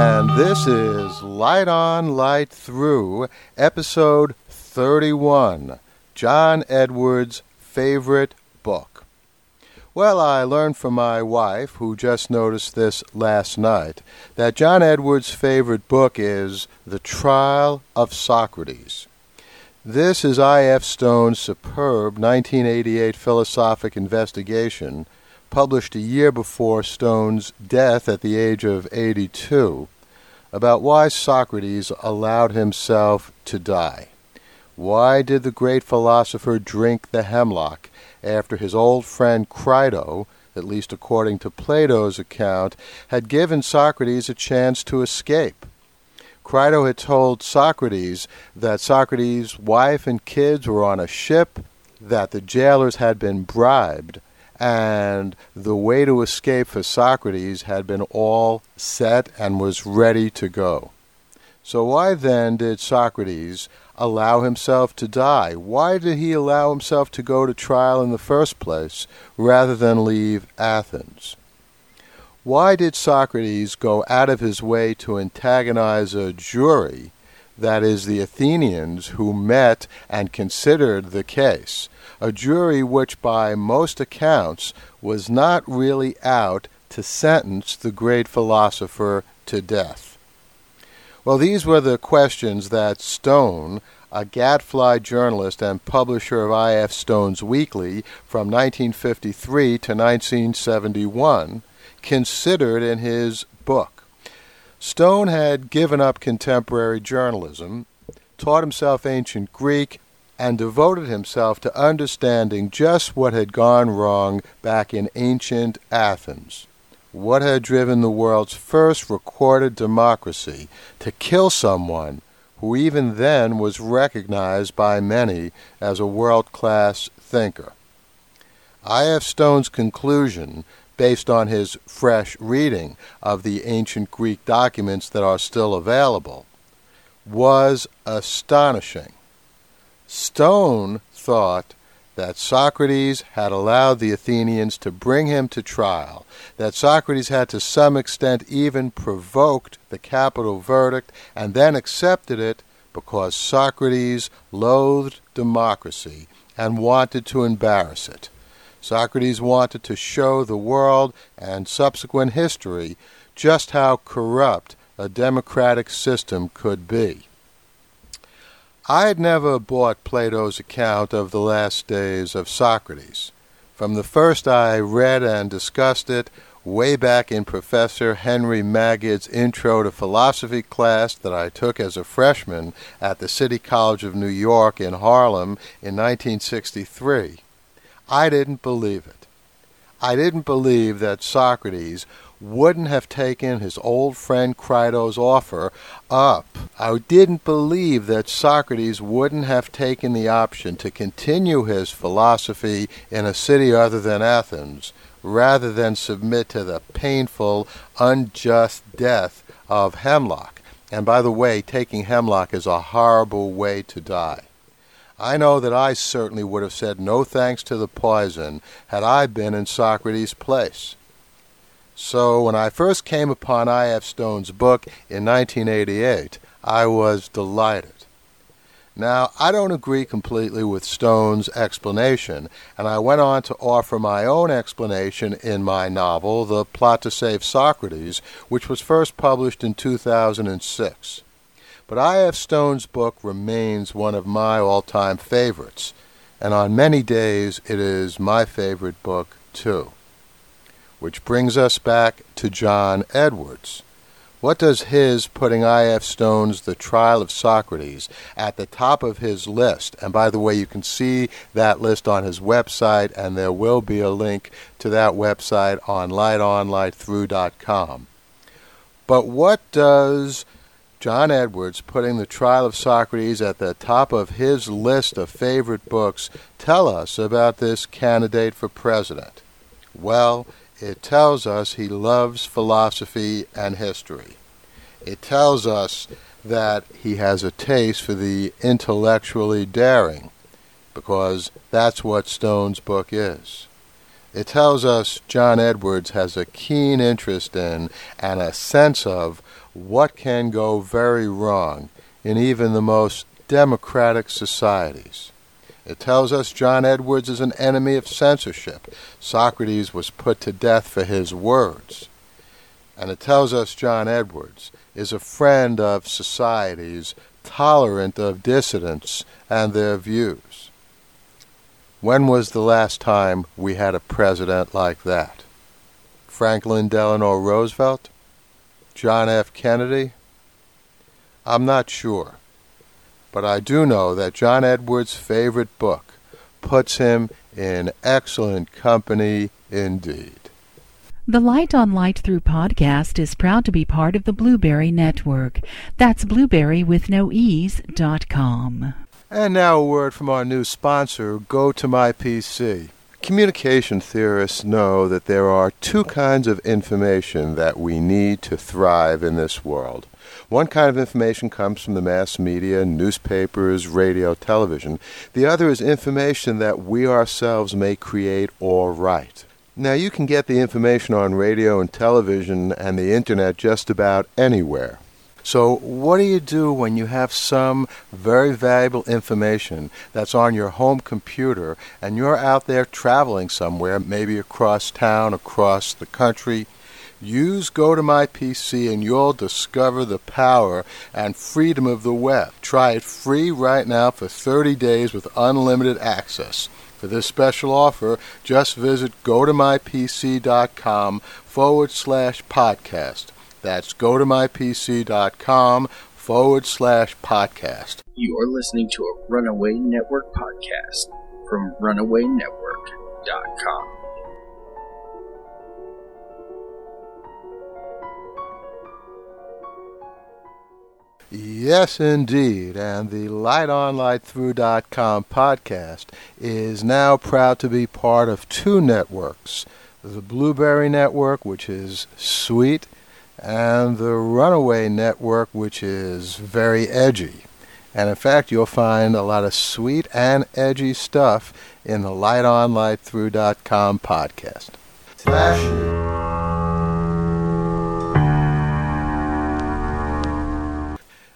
And this is Light On, Light Through, episode 31 John Edwards' favorite book. Well, I learned from my wife, who just noticed this last night, that John Edwards' favorite book is The Trial of Socrates. This is I.F. Stone's superb 1988 philosophic investigation published a year before Stone's death at the age of 82, about why Socrates allowed himself to die. Why did the great philosopher drink the hemlock after his old friend Crito, at least according to Plato's account, had given Socrates a chance to escape? Crito had told Socrates that Socrates' wife and kids were on a ship, that the jailers had been bribed, and the way to escape for Socrates had been all set and was ready to go. So why then did Socrates allow himself to die? Why did he allow himself to go to trial in the first place rather than leave Athens? Why did Socrates go out of his way to antagonize a jury, that is, the Athenians who met and considered the case? a jury which, by most accounts, was not really out to sentence the great philosopher to death. Well, these were the questions that Stone, a gadfly journalist and publisher of I.F. Stone's Weekly from 1953 to 1971, considered in his book. Stone had given up contemporary journalism, taught himself ancient Greek, and devoted himself to understanding just what had gone wrong back in ancient Athens. What had driven the world's first recorded democracy to kill someone who even then was recognized by many as a world class thinker. I.F. Stone's conclusion, based on his fresh reading of the ancient Greek documents that are still available, was astonishing. Stone thought that Socrates had allowed the Athenians to bring him to trial, that Socrates had to some extent even provoked the capital verdict and then accepted it because Socrates loathed democracy and wanted to embarrass it. Socrates wanted to show the world and subsequent history just how corrupt a democratic system could be. I had never bought Plato's account of the last days of Socrates. From the first I read and discussed it way back in Professor Henry Magid's Intro to Philosophy class that I took as a freshman at the City College of New York in Harlem in 1963. I didn't believe it. I didn't believe that Socrates wouldn't have taken his old friend Crito's offer up. I didn't believe that Socrates wouldn't have taken the option to continue his philosophy in a city other than Athens rather than submit to the painful, unjust death of hemlock. And by the way, taking hemlock is a horrible way to die. I know that I certainly would have said no thanks to the poison had I been in Socrates' place. So when I first came upon I.F. Stone's book in 1988, I was delighted. Now, I don't agree completely with Stone's explanation, and I went on to offer my own explanation in my novel, The Plot to Save Socrates, which was first published in 2006. But I.F. Stone's book remains one of my all time favorites, and on many days it is my favorite book, too. Which brings us back to John Edwards. What does his putting I.F. Stone's The Trial of Socrates at the top of his list? And by the way, you can see that list on his website, and there will be a link to that website on lightonlightthrough.com. But what does John Edwards putting The Trial of Socrates at the top of his list of favorite books tell us about this candidate for president? Well, it tells us he loves philosophy and history. It tells us that he has a taste for the intellectually daring, because that's what Stone's book is. It tells us John Edwards has a keen interest in and a sense of what can go very wrong in even the most democratic societies. It tells us John Edwards is an enemy of censorship. Socrates was put to death for his words. And it tells us John Edwards is a friend of societies tolerant of dissidents and their views. When was the last time we had a president like that? Franklin Delano Roosevelt? John F. Kennedy? I'm not sure. But I do know that John Edwards' favorite book puts him in excellent company indeed. The Light on Light Through podcast is proud to be part of the Blubrry Network. That's blueberry with no ease dot com. And now a word from our new sponsor, GoToMyPC. Communication theorists know that there are two kinds of information that we need to thrive in this world. One kind of information comes from the mass media, newspapers, radio, television. The other is information that we ourselves may create or write. Now, you can get the information on radio and television and the internet just about anywhere. So, what do you do when you have some very valuable information that's on your home computer and you're out there traveling somewhere, maybe across town, across the country? Use GoToMyPC and you'll discover the power and freedom of the web. Try it free right now for 30 days with unlimited access. For this special offer, just visit gotomypc.com forward slash podcast. That's gotomypc.com forward slash podcast. You are listening to a Runaway Network podcast from runawaynetwork.com. Yes, indeed. And the LightOnLightThrough.com podcast is now proud to be part of two networks the Blubrry Network, which is sweet, and the Runaway Network, which is very edgy. And in fact, you'll find a lot of sweet and edgy stuff in the LightOnLightThrough.com podcast. Flashy.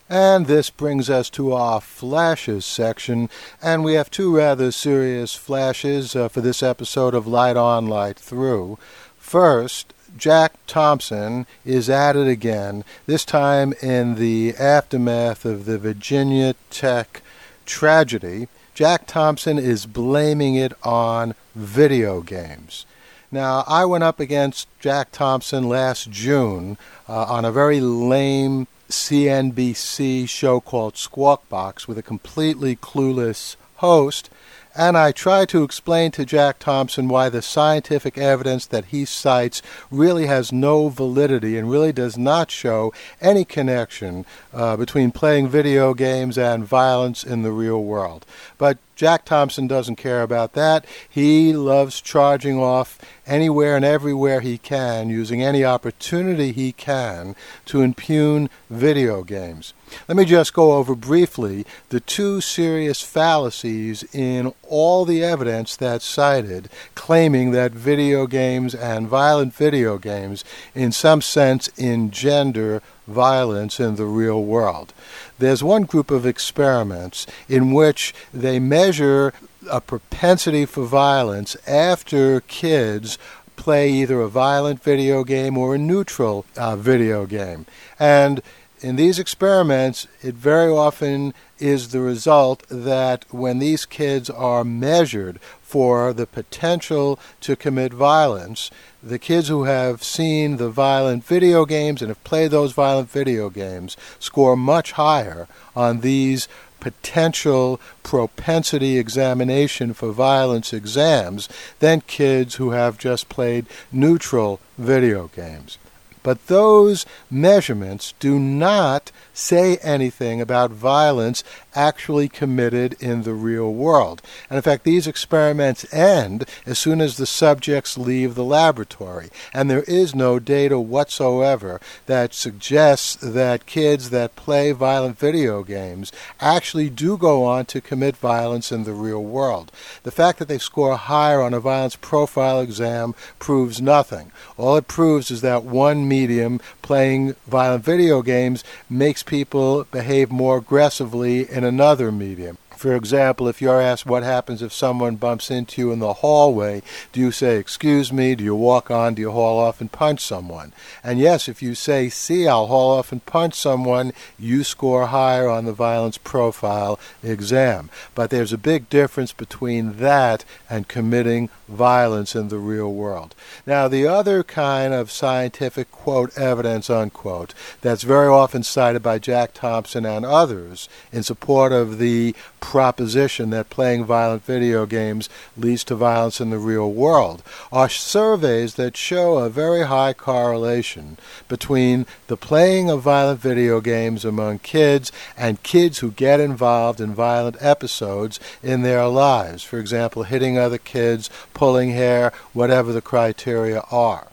And this brings us to our flashes section, and we have two rather serious flashes uh, for this episode of Light On, Light Through. First, Jack Thompson is at it again, this time in the aftermath of the Virginia Tech tragedy. Jack Thompson is blaming it on video games. Now, I went up against Jack Thompson last June uh, on a very lame CNBC show called Squawk Box with a completely clueless host. And I try to explain to Jack Thompson why the scientific evidence that he cites really has no validity and really does not show any connection uh, between playing video games and violence in the real world. But Jack Thompson doesn't care about that. He loves charging off anywhere and everywhere he can, using any opportunity he can to impugn video games. Let me just go over briefly the two serious fallacies in all the evidence that's cited claiming that video games and violent video games, in some sense, engender violence in the real world. There's one group of experiments in which they measure a propensity for violence after kids play either a violent video game or a neutral uh, video game. And in these experiments, it very often is the result that when these kids are measured for the potential to commit violence, the kids who have seen the violent video games and have played those violent video games score much higher on these potential propensity examination for violence exams than kids who have just played neutral video games. But those measurements do not say anything about violence actually committed in the real world. And in fact, these experiments end as soon as the subjects leave the laboratory. And there is no data whatsoever that suggests that kids that play violent video games actually do go on to commit violence in the real world. The fact that they score higher on a violence profile exam proves nothing. All it proves is that one medium playing violent video games makes people behave more aggressively in another medium. For example, if you're asked what happens if someone bumps into you in the hallway, do you say, Excuse me? Do you walk on? Do you haul off and punch someone? And yes, if you say, See, I'll haul off and punch someone, you score higher on the violence profile exam. But there's a big difference between that and committing violence in the real world. Now, the other kind of scientific quote evidence unquote that's very often cited by Jack Thompson and others in support of the proposition that playing violent video games leads to violence in the real world are surveys that show a very high correlation between the playing of violent video games among kids and kids who get involved in violent episodes in their lives. For example, hitting other kids, pulling hair, whatever the criteria are.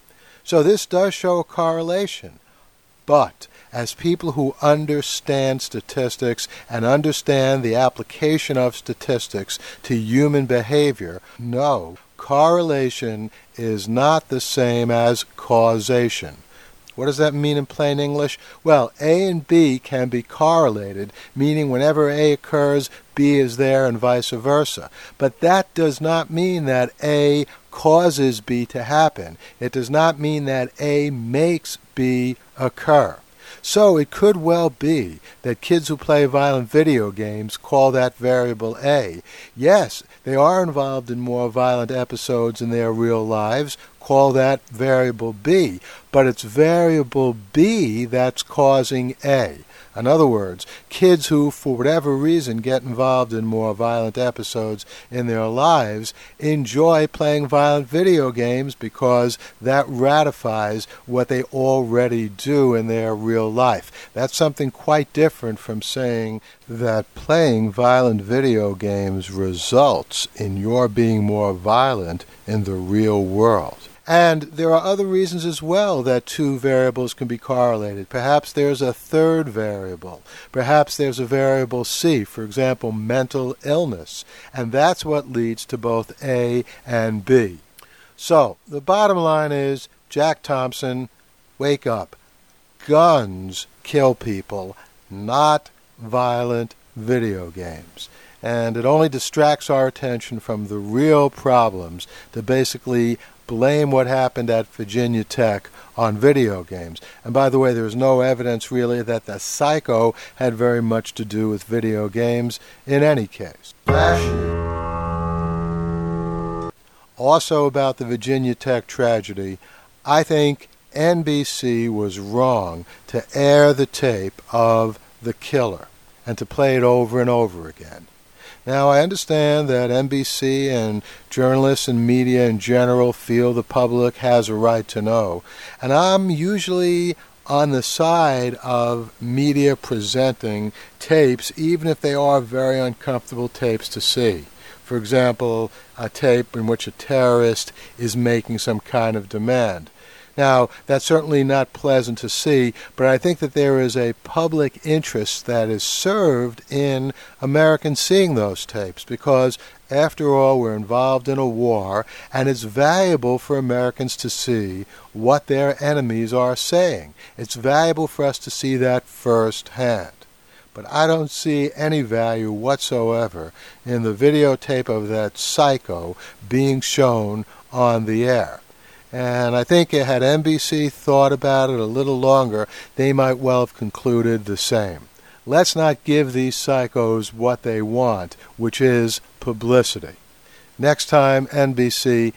So this does show a correlation. But as people who understand statistics and understand the application of statistics to human behavior know correlation is not the same as causation. What does that mean in plain English? Well, A and B can be correlated, meaning whenever A occurs, B is there and vice versa. But that does not mean that A causes B to happen. It does not mean that A makes B occur. So it could well be that kids who play violent video games call that variable A. Yes, they are involved in more violent episodes in their real lives, call that variable B. But it's variable B that's causing A. In other words, kids who, for whatever reason, get involved in more violent episodes in their lives enjoy playing violent video games because that ratifies what they already do in their real life. That's something quite different from saying that playing violent video games results in your being more violent in the real world. And there are other reasons as well that two variables can be correlated. Perhaps there's a third variable. Perhaps there's a variable C, for example, mental illness. And that's what leads to both A and B. So, the bottom line is Jack Thompson, wake up. Guns kill people, not violent video games and it only distracts our attention from the real problems to basically blame what happened at Virginia Tech on video games. And by the way, there's no evidence really that the psycho had very much to do with video games in any case. Also, about the Virginia Tech tragedy, I think NBC was wrong to air the tape of The Killer and to play it over and over again. Now, I understand that NBC and journalists and media in general feel the public has a right to know, and I'm usually on the side of media presenting tapes, even if they are very uncomfortable tapes to see. For example, a tape in which a terrorist is making some kind of demand. Now, that's certainly not pleasant to see, but I think that there is a public interest that is served in Americans seeing those tapes because, after all, we're involved in a war, and it's valuable for Americans to see what their enemies are saying. It's valuable for us to see that firsthand but I don't see any value whatsoever in the videotape of that psycho being shown on the air. And I think had NBC thought about it a little longer, they might well have concluded the same. Let's not give these psychos what they want, which is publicity. Next time, NBC,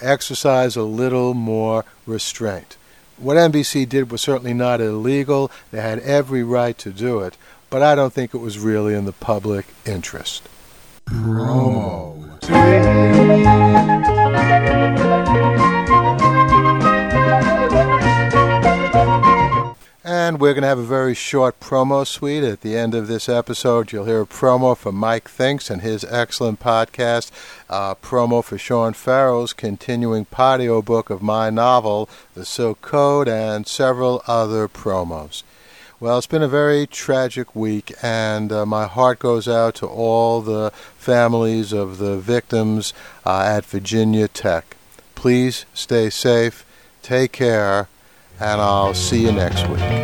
exercise a little more restraint. What NBC did was certainly not illegal. They had every right to do it, but I don't think it was really in the public interest. Promo. We're going to have a very short promo suite. At the end of this episode, you'll hear a promo for Mike Thinks and his excellent podcast, uh, promo for Sean Farrell's continuing podiobook of my novel, The Silk Code, and several other promos. Well, it's been a very tragic week, and uh, my heart goes out to all the families of the victims uh, at Virginia Tech. Please stay safe, take care, and I'll see you next week.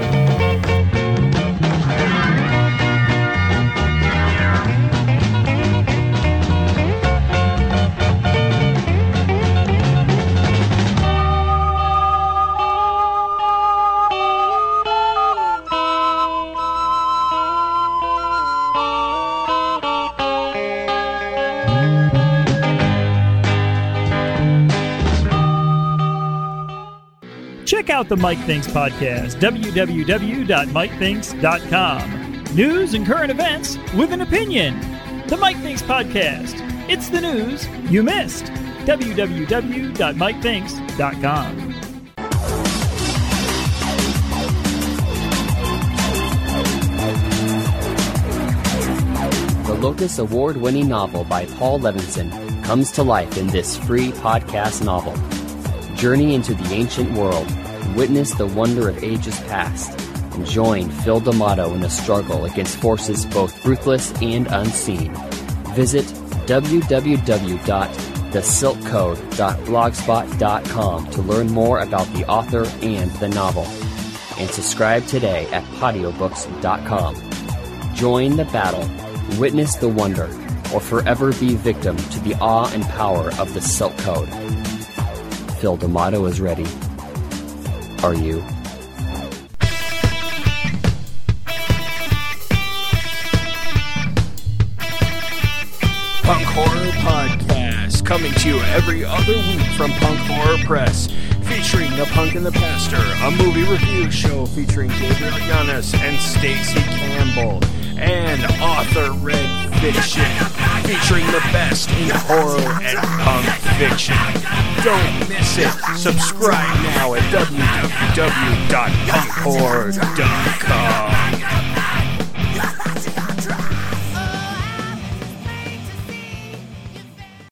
Out the Mike Thinks podcast, www.mikethinks.com. News and current events with an opinion. The Mike Thinks podcast. It's the news you missed. www.mikethinks.com. The Locus Award winning novel by Paul Levinson comes to life in this free podcast novel. Journey into the ancient world, witness the wonder of ages past, and join Phil D'Amato in the struggle against forces both ruthless and unseen. Visit www.thesilkcode.blogspot.com to learn more about the author and the novel. And subscribe today at podiobooks.com. Join the battle, witness the wonder, or forever be victim to the awe and power of the Silk Code. Phil D'Amato is ready. Are you? Punk Horror Podcast, coming to you every other week from Punk Horror Press, featuring The Punk and the Pastor, a movie review show featuring Gabriel Yanis and Stacy Campbell, and Author Red Fiction, featuring the best in horror and punk fiction. Don't miss it. Subscribe now at www.punkhorror.com.